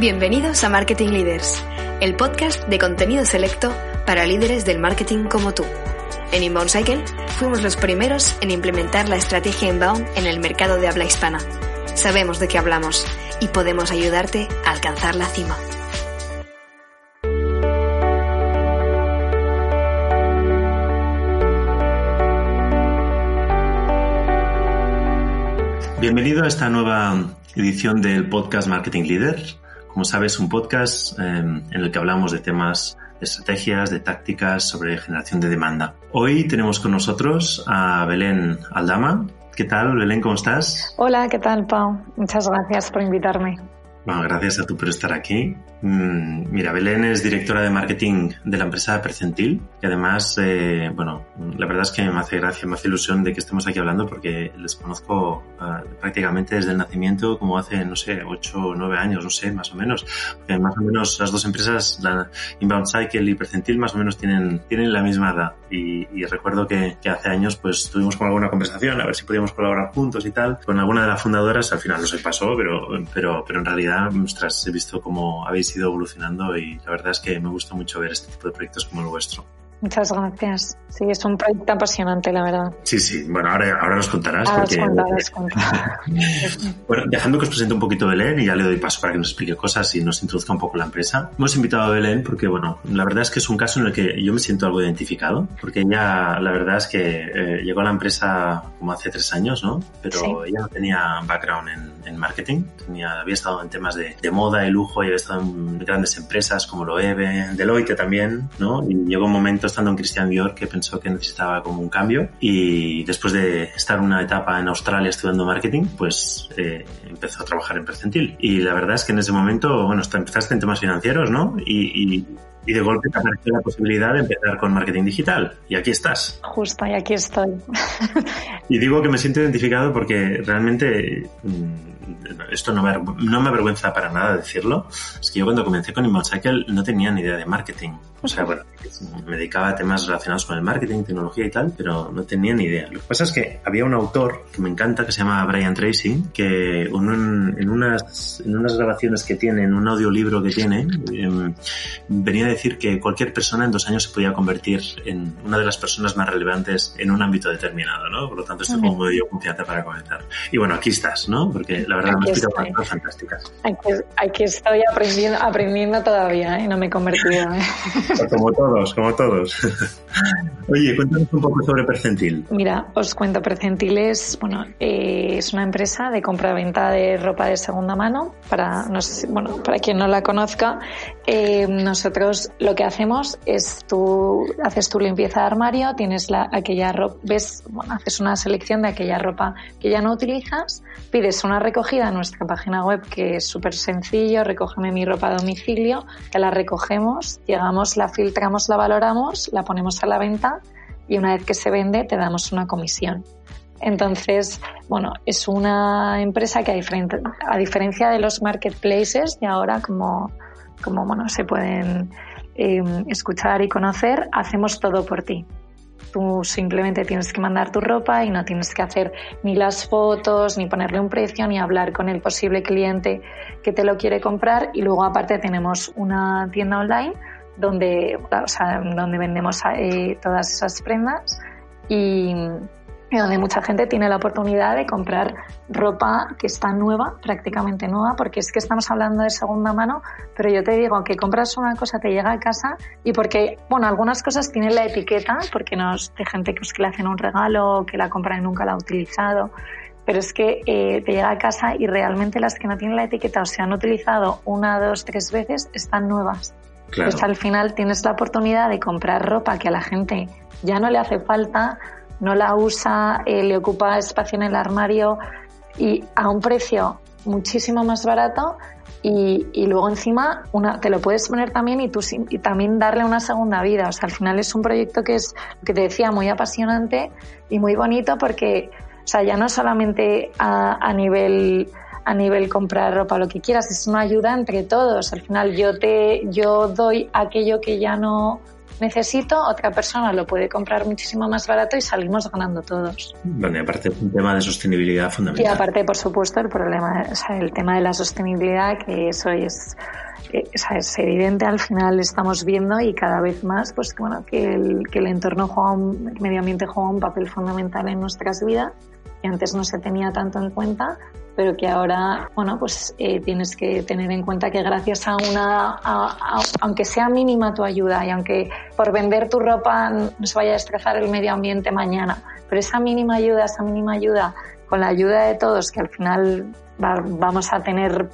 Bienvenidos a Marketing Leaders, el podcast de contenido selecto para líderes del marketing como tú. En Inbound Cycle fuimos los primeros en implementar la estrategia Inbound en el mercado de habla hispana. Sabemos de qué hablamos y podemos ayudarte a alcanzar la cima. Bienvenido a esta nueva edición del podcast Marketing Leaders como sabes, un podcast em, en el que hablamos de temas de estrategias, de tácticas sobre generación de demanda. Hoy tenemos con nosotros a Belén Aldama. ¿Qué tal, Belén? ¿Cómo estás? Hola, ¿qué tal, Pau? Muchas gracias por invitarme. Bueno, gracias a tú por estar aquí. Mm, mira, Belén es directora de marketing de la empresa Percentil y además, eh, bueno, la verdad es que me hace gracia, me hace ilusión de que estemos aquí hablando porque les conozco uh, prácticamente desde el nacimiento, como hace, no sé, ocho o nueve años, no sé, más o menos. Porque más o menos las dos empresas, la Inbound Cycle y Percentil, más o menos tienen, tienen la misma edad. Y, y recuerdo que, que, hace años pues tuvimos como alguna conversación a ver si podíamos colaborar juntos y tal. Con alguna de las fundadoras, al final no se pasó, pero, pero, pero en realidad ostras, he visto cómo habéis ido evolucionando y la verdad es que me gusta mucho ver este tipo de proyectos como el vuestro. Muchas gracias. Sí, es un proyecto apasionante, la verdad. Sí, sí. Bueno, ahora, ahora nos contarás. Ahora porque... os contarás, bueno, dejando que os presente un poquito Belén y ya le doy paso para que nos explique cosas y nos introduzca un poco la empresa. Hemos invitado a Belén porque, bueno, la verdad es que es un caso en el que yo me siento algo identificado, porque ella, la verdad es que eh, llegó a la empresa como hace tres años, ¿no? Pero sí. ella no tenía background en, en marketing, tenía, había estado en temas de, de, moda y lujo y había estado en grandes empresas como Loewe, Deloitte también, ¿no? Y llegó un momento estando en Christian Dior que pensó que necesitaba como un cambio y después de estar una etapa en Australia estudiando marketing, pues eh, empezó a trabajar en Percentil. Y la verdad es que en ese momento, bueno, empezaste en temas financieros, ¿no? Y, y y de golpe te apareció la posibilidad de empezar con marketing digital. Y aquí estás. Justo, y aquí estoy. y digo que me siento identificado porque realmente esto no me, no me avergüenza para nada decirlo. Es que yo cuando comencé con Cycle no tenía ni idea de marketing. O sea, bueno, me dedicaba a temas relacionados con el marketing, tecnología y tal, pero no tenía ni idea. Lo que pasa es que había un autor que me encanta que se llama Brian Tracy, que un, en, unas, en unas grabaciones que tiene, en un audiolibro que tiene, eh, venía a decir que cualquier persona en dos años se podía convertir en una de las personas más relevantes en un ámbito determinado, ¿no? Por lo tanto, esto como me dio confianza para comentar. Y bueno, aquí estás, ¿no? Porque la verdad fantásticas. Aquí, aquí, estoy aprendiendo, aprendiendo todavía y ¿eh? no me he convertido. ¿eh? Como todos, como todos. Oye, cuéntanos un poco sobre Percentil. Mira, os cuento, Percentil es, bueno, eh, es una empresa de compra-venta de ropa de segunda mano. Para, no sé, bueno, para quien no la conozca, eh, nosotros lo que hacemos es tú haces tu limpieza de armario, tienes la, aquella ropa, ves, bueno, haces una selección de aquella ropa que ya no utilizas, pides una recogida en nuestra página web que es súper sencillo, recógeme mi ropa a domicilio, que la recogemos, llegamos, la filtramos, la valoramos, la ponemos a la venta y una vez que se vende te damos una comisión. Entonces, bueno, es una empresa que a, diferente, a diferencia de los marketplaces y ahora como, como bueno, se pueden eh, escuchar y conocer, hacemos todo por ti. Tú simplemente tienes que mandar tu ropa y no tienes que hacer ni las fotos, ni ponerle un precio, ni hablar con el posible cliente que te lo quiere comprar. Y luego aparte tenemos una tienda online donde, donde vendemos eh, todas esas prendas y donde mucha gente tiene la oportunidad de comprar ropa que está nueva, prácticamente nueva, porque es que estamos hablando de segunda mano, pero yo te digo que compras una cosa, te llega a casa y porque, bueno, algunas cosas tienen la etiqueta, porque no es de gente que, le hacen un regalo, que la compra y nunca la ha utilizado, pero es que eh, te llega a casa y realmente las que no tienen la etiqueta o se han utilizado una, dos, tres veces están nuevas. Claro. Entonces al final tienes la oportunidad de comprar ropa que a la gente ya no le hace falta, no la usa, eh, le ocupa espacio en el armario y a un precio muchísimo más barato y, y, luego encima una, te lo puedes poner también y, tú, y también darle una segunda vida. O sea, al final es un proyecto que es, que te decía, muy apasionante y muy bonito porque, o sea, ya no solamente a, a nivel a nivel comprar ropa, lo que quieras, es una ayuda entre todos. Al final yo te, yo doy aquello que ya no necesito, otra persona lo puede comprar muchísimo más barato y salimos ganando todos. Bueno, y aparte es un tema de sostenibilidad fundamental. Y aparte, por supuesto, el problema, o sea, el tema de la sostenibilidad, que eso es, o sea, es evidente al final estamos viendo y cada vez más, pues bueno, que el, que el entorno juega un, el medio ambiente juega un papel fundamental en nuestras vidas que antes no se tenía tanto en cuenta pero que ahora, bueno, pues eh, tienes que tener en cuenta que gracias a una, aunque sea mínima tu ayuda y aunque por vender tu ropa no se vaya a destrozar el medio ambiente mañana, pero esa mínima ayuda, esa mínima ayuda, con la ayuda de todos, que al final vamos a tener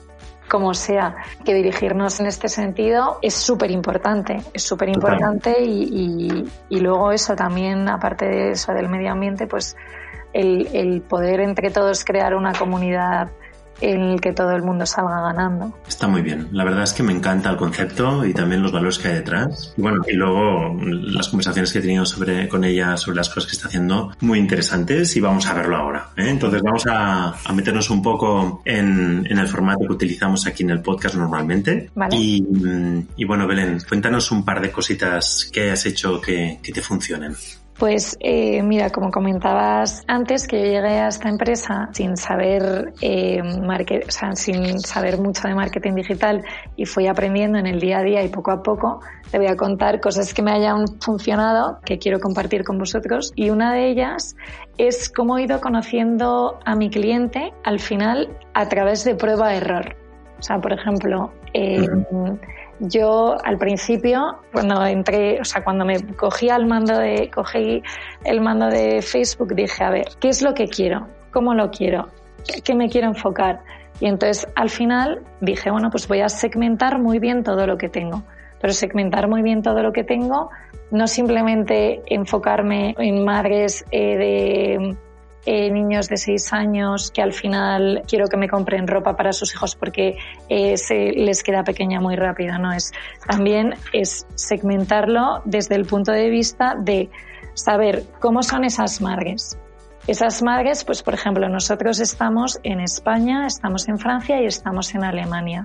como sea que dirigirnos en este sentido es súper importante, es súper importante y, y luego eso también, aparte de eso del medio ambiente, pues el, el poder entre todos crear una comunidad en el que todo el mundo salga ganando. Está muy bien. La verdad es que me encanta el concepto y también los valores que hay detrás. Y bueno, y luego las conversaciones que he tenido sobre, con ella sobre las cosas que está haciendo, muy interesantes y vamos a verlo ahora. ¿eh? Entonces vamos a, a, meternos un poco en, en, el formato que utilizamos aquí en el podcast normalmente. Vale. Y, y, bueno, Belén, cuéntanos un par de cositas que hayas hecho que, que te funcionen. Pues eh, mira, como comentabas antes, que yo llegué a esta empresa sin saber, eh, market, o sea, sin saber mucho de marketing digital y fui aprendiendo en el día a día y poco a poco te voy a contar cosas que me hayan funcionado que quiero compartir con vosotros y una de ellas es cómo he ido conociendo a mi cliente al final a través de prueba-error. O sea, por ejemplo, eh, yo al principio, cuando entré, o sea, cuando me cogí al mando de, cogí el mando de Facebook, dije, a ver, ¿qué es lo que quiero? ¿Cómo lo quiero? ¿Qué me quiero enfocar? Y entonces al final dije, bueno, pues voy a segmentar muy bien todo lo que tengo. Pero segmentar muy bien todo lo que tengo, no simplemente enfocarme en madres eh, de eh, niños de 6 años que al final quiero que me compren ropa para sus hijos porque eh, se les queda pequeña muy rápido, ¿no? Es, también es segmentarlo desde el punto de vista de saber cómo son esas madres. Esas madres, pues por ejemplo, nosotros estamos en España, estamos en Francia y estamos en Alemania.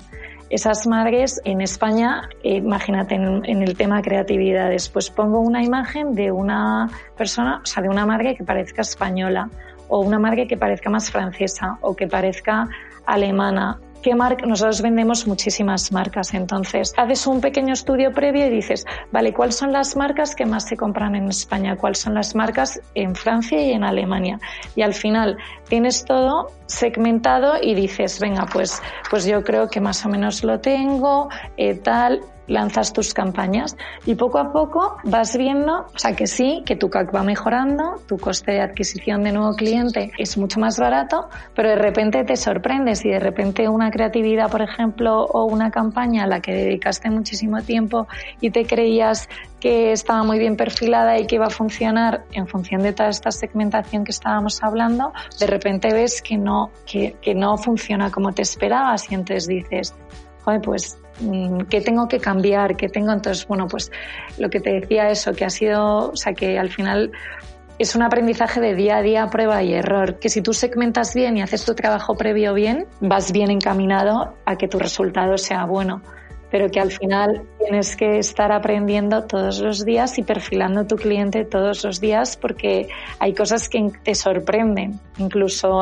Esas madres en España, eh, imagínate en, el tema creatividades, pues pongo una imagen de una persona, o sea, de una madre que parezca española o una marca que parezca más francesa o que parezca alemana. ¿Qué marca? Nosotros vendemos muchísimas marcas, entonces haces un pequeño estudio previo y dices, vale, ¿cuáles son las marcas que más se compran en España? ¿Cuáles son las marcas en Francia y en Alemania? Y al final tienes todo segmentado y dices, venga, pues, pues yo creo que más o menos lo tengo, eh, tal, lanzas tus campañas y poco a poco vas viendo, o sea que sí, que tu CAC va mejorando, tu coste de adquisición de nuevo cliente es mucho más barato, pero de repente te sorprendes y de repente una creatividad, por ejemplo, o una campaña a la que dedicaste muchísimo tiempo y te creías que estaba muy bien perfilada y que iba a funcionar en función de toda esta segmentación que estábamos hablando, de repente ves que no, que, que no funciona como te esperabas y entonces dices, joder, pues Mm, qué tengo que cambiar, qué tengo. Entonces, bueno, pues lo que te decía eso, que ha sido, o sea, que al final es un aprendizaje de día a día, prueba y error. Que si tú segmentas bien y haces tu trabajo previo bien, vas bien encaminado a que tu resultado sea bueno. Pero que al final tienes que estar aprendiendo todos los días y perfilando tu cliente todos los días porque hay cosas que te sorprenden, incluso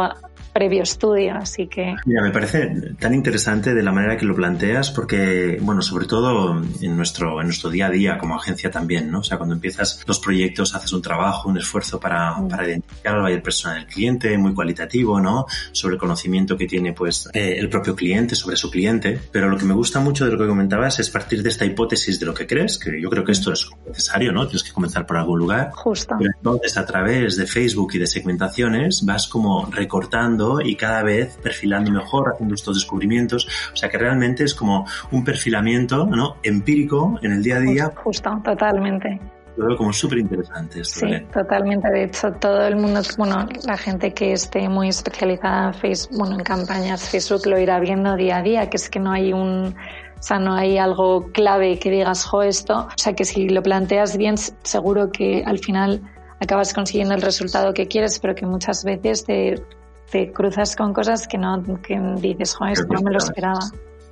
previo estudio, así que... Mira, me parece tan interesante de la manera que lo planteas porque, bueno, sobre todo en nuestro, en nuestro día a día como agencia también, ¿no? O sea, cuando empiezas los proyectos haces un trabajo, un esfuerzo para, mm. para identificar al buyer persona del cliente, muy cualitativo, ¿no? Sobre el conocimiento que tiene, pues, eh, el propio cliente sobre su cliente, pero lo que me gusta mucho de lo que comentabas es partir de esta hipótesis de lo que crees, que yo creo que esto es necesario, ¿no? Tienes que comenzar por algún lugar. Justo. Pero entonces, a través de Facebook y de segmentaciones, vas como recortando y cada vez perfilando mejor, haciendo estos descubrimientos. O sea que realmente es como un perfilamiento ¿no? empírico en el día a día. Justo, totalmente. lo veo como súper interesante. Sí, totalmente. De hecho, todo el mundo, bueno, la gente que esté muy especializada en Facebook, bueno, en campañas Facebook lo irá viendo día a día, que es que no hay un, o sea, no hay algo clave que digas, jo, esto. O sea, que si lo planteas bien, seguro que al final acabas consiguiendo el resultado que quieres, pero que muchas veces te, te cruzas con cosas que no, que dices, jo, esto no me lo esperaba.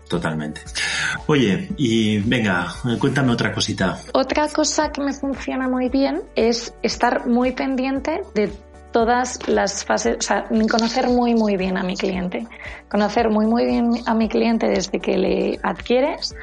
Totalmente. Oye, y venga, cuéntame otra cosita. Otra cosa que me funciona muy bien es estar muy pendiente de todas las fases, o sea, conocer muy muy bien a mi cliente. Conocer muy muy bien a mi cliente desde que le adquieres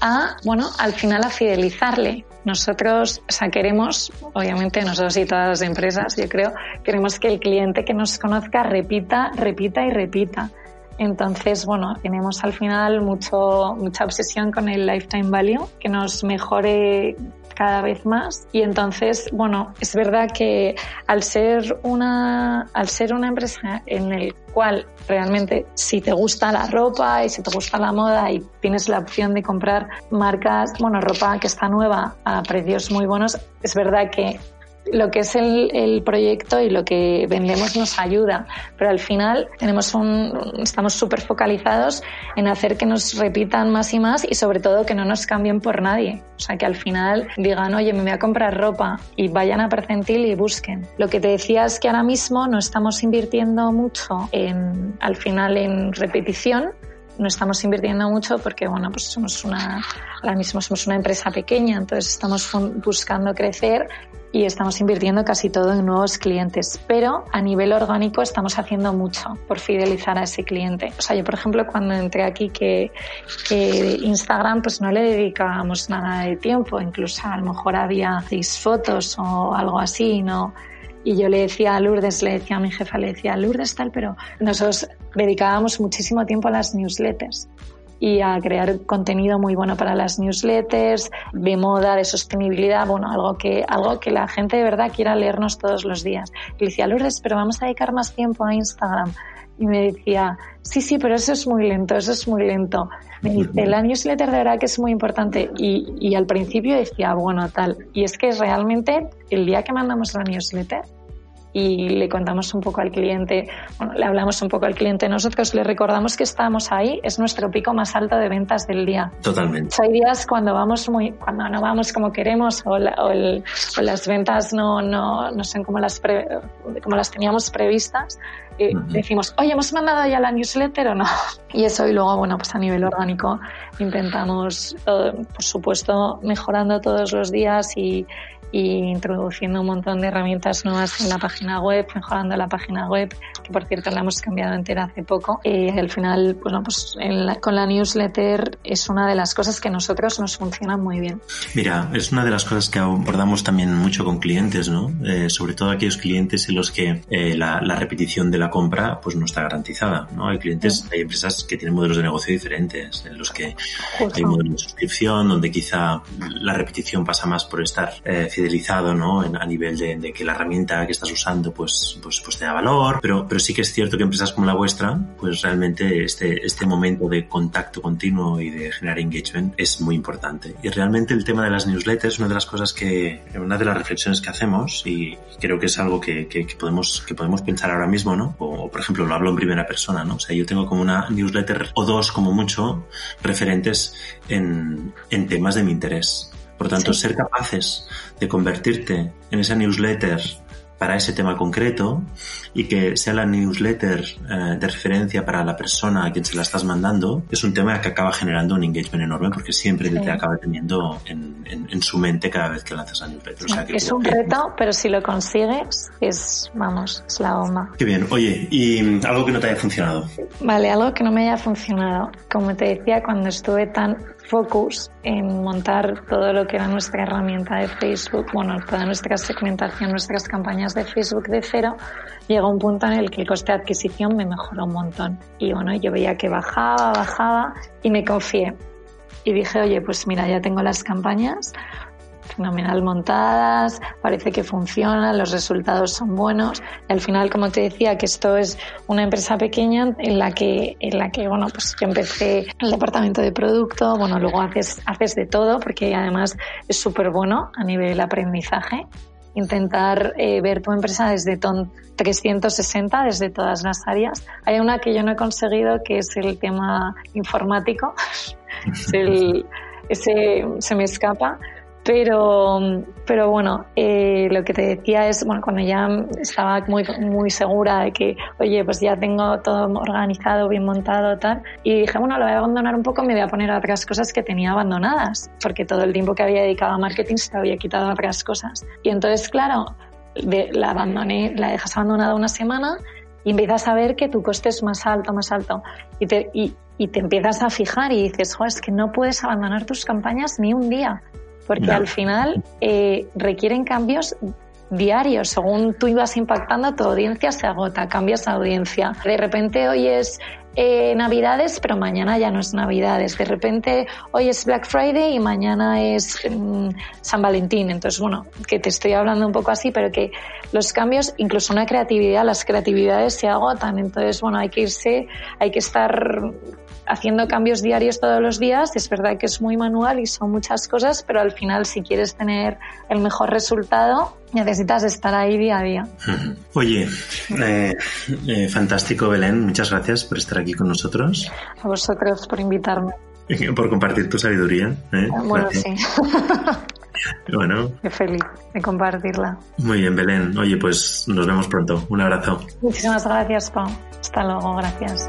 a, bueno, al final a fidelizarle. Nosotros, o sea, queremos, obviamente nosotros y todas las empresas, yo creo, queremos que el cliente que nos conozca repita, repita y repita. Entonces, bueno, tenemos al final mucho, mucha obsesión con el lifetime value, que nos mejore cada vez más. Y entonces bueno es verdad que al ser una al ser una empresa en el cual realmente si te gusta la ropa y si te gusta la moda y tienes la opción de comprar marcas bueno ropa que está nueva a precios muy buenos es verdad que lo que es el, el, proyecto y lo que vendemos nos ayuda, pero al final tenemos un, estamos súper focalizados en hacer que nos repitan más y más y sobre todo que no nos cambien por nadie. O sea, que al final digan, oye, me voy a comprar ropa y vayan a Percentil y busquen. Lo que te decía es que ahora mismo no estamos invirtiendo mucho en, al final en repetición, no estamos invirtiendo mucho porque, bueno, pues somos una, ahora mismo somos una empresa pequeña, entonces estamos buscando crecer y estamos invirtiendo casi todo en nuevos clientes. Pero a nivel orgánico estamos haciendo mucho por fidelizar a ese cliente. O sea, yo, por ejemplo, cuando entré aquí que, que Instagram pues no le dedicábamos nada de tiempo, incluso a lo mejor había seis fotos o algo así, ¿no? Y yo le decía a Lourdes, le decía a mi jefa, le decía, Lourdes tal, pero nosotros dedicábamos muchísimo tiempo a las newsletters y a crear contenido muy bueno para las newsletters, de moda, de sostenibilidad, bueno, algo que, algo que la gente de verdad quiera leernos todos los días. Y le decía, Lourdes, pero vamos a dedicar más tiempo a Instagram. Y me decía, sí, sí, pero eso es muy lento, eso es muy lento. Me dice, la newsletter de verdad que es muy importante. Y, y al principio decía, bueno, tal. Y es que realmente el día que mandamos la newsletter, y le contamos un poco al cliente, bueno, le hablamos un poco al cliente nosotros, le recordamos que estamos ahí, es nuestro pico más alto de ventas del día. Totalmente. Hay días cuando vamos muy, cuando no vamos como queremos o, las ventas no, no, no son como las, como las teníamos previstas, eh, decimos, oye, ¿hemos mandado ya la newsletter o no? Y eso, y luego, bueno, pues a nivel orgánico intentamos, eh, por supuesto, mejorando todos los días y, y introduciendo un montón de herramientas nuevas en la página web, mejorando la página web, que por cierto la hemos cambiado entera hace poco. Y al final, bueno, pues con la newsletter es una de las cosas que a nosotros nos funciona muy bien. Mira, es una de las cosas que abordamos también mucho con clientes, ¿no? Eh, sobre todo aquellos clientes en los que eh, la, repetición de la compra pues no está garantizada, ¿no? Hay clientes, hay empresas que tienen modelos de negocio diferentes, en los que hay modelos de suscripción, donde quizá la repetición pasa más por estar eh, fidelizado, ¿no? a nivel de, que la herramienta que estás usando, pues, pues, pues te da valor. Pero, pero sí que es cierto que empresas como la vuestra, pues realmente este, este momento de contacto continuo y de generar engagement es muy importante. Y realmente el tema de las newsletters, una de las cosas que, una de las reflexiones que hacemos, y creo que es algo que, que, podemos, que podemos pensar ahora mismo, ¿no? O, por ejemplo, lo hablo en primera persona, ¿no? O sea, yo tengo como una newsletter o dos como mucho referentes en, en temas de mi interés. Por tanto, ser capaces de convertirte en esa newsletter para ese tema concreto y que sea la newsletter eh, de referencia para la persona a quien se la estás mandando, es un tema que acaba generando un engagement enorme porque siempre te acaba teniendo en, su mente cada vez que lanzas la newsletter. es un reto, pero si lo consigues, es, vamos, es la bomba. Qué bien. Oye, ¿y algo que no te haya funcionado? Vale, algo que no me haya funcionado. Como te decía, cuando estuve tan focus en montar todo lo que era nuestra herramienta de Facebook, bueno, toda nuestra segmentación, nuestras campañas de Facebook de cero, llegó un punto en el que el coste de adquisición me mejoró un montón. Y bueno, yo veía que bajaba, bajaba y me confié. Y dije, oye, pues mira, ya tengo las campañas, fenomenal montadas, parece que funcionan, los resultados son buenos. Y al final, como te decía, que esto es una empresa pequeña en la que, en la que bueno, pues yo empecé el departamento de producto, bueno, luego haces, haces de todo, porque además es súper bueno a nivel aprendizaje intentar eh, ver tu empresa desde ton 360, desde todas las áreas. Hay una que yo no he conseguido, que es el tema informático. ese se me escapa, pero, pero bueno, eh, lo que te decía es, bueno, cuando ya estaba muy, muy segura de que, oye, pues ya tengo todo organizado, bien montado, tal, y dije, bueno, lo voy a abandonar un poco, me voy a poner otras cosas que tenía abandonadas, porque todo el tiempo que había dedicado a marketing se había quitado a otras cosas. Y entonces, claro, la abandoné, la dejas abandonada una semana y empiezas a ver que tu coste es más alto, más alto. Y te, y, y te empiezas a fijar y dices, jo, es que no puedes abandonar tus campañas ni un día porque al final eh, requieren cambios diarios. Según tú ibas impactando, tu audiencia se agota, cambias la audiencia. De repente hoy es eh, Navidades, pero mañana ya no es Navidades. De repente hoy es Black Friday y mañana es mm, San Valentín. Entonces, bueno, que te estoy hablando un poco así, pero que los cambios, incluso una creatividad, las creatividades se agotan. Entonces, bueno, hay que irse, hay que estar haciendo cambios diarios todos los días. Es verdad que es muy manual y son muchas cosas, pero al final si quieres tener el mejor resultado, necesitas estar ahí día a día. Oye, eh, eh, fantástico Belén, muchas gracias por estar aquí con nosotros. A vosotros por invitarme. Por compartir tu sabiduría. ¿eh? Bueno, sí. Bueno. Qué feliz de compartirla. Muy bien, Belén. Oye, pues nos vemos pronto. Un abrazo. Muchísimas gracias, Pau. Hasta luego, gracias.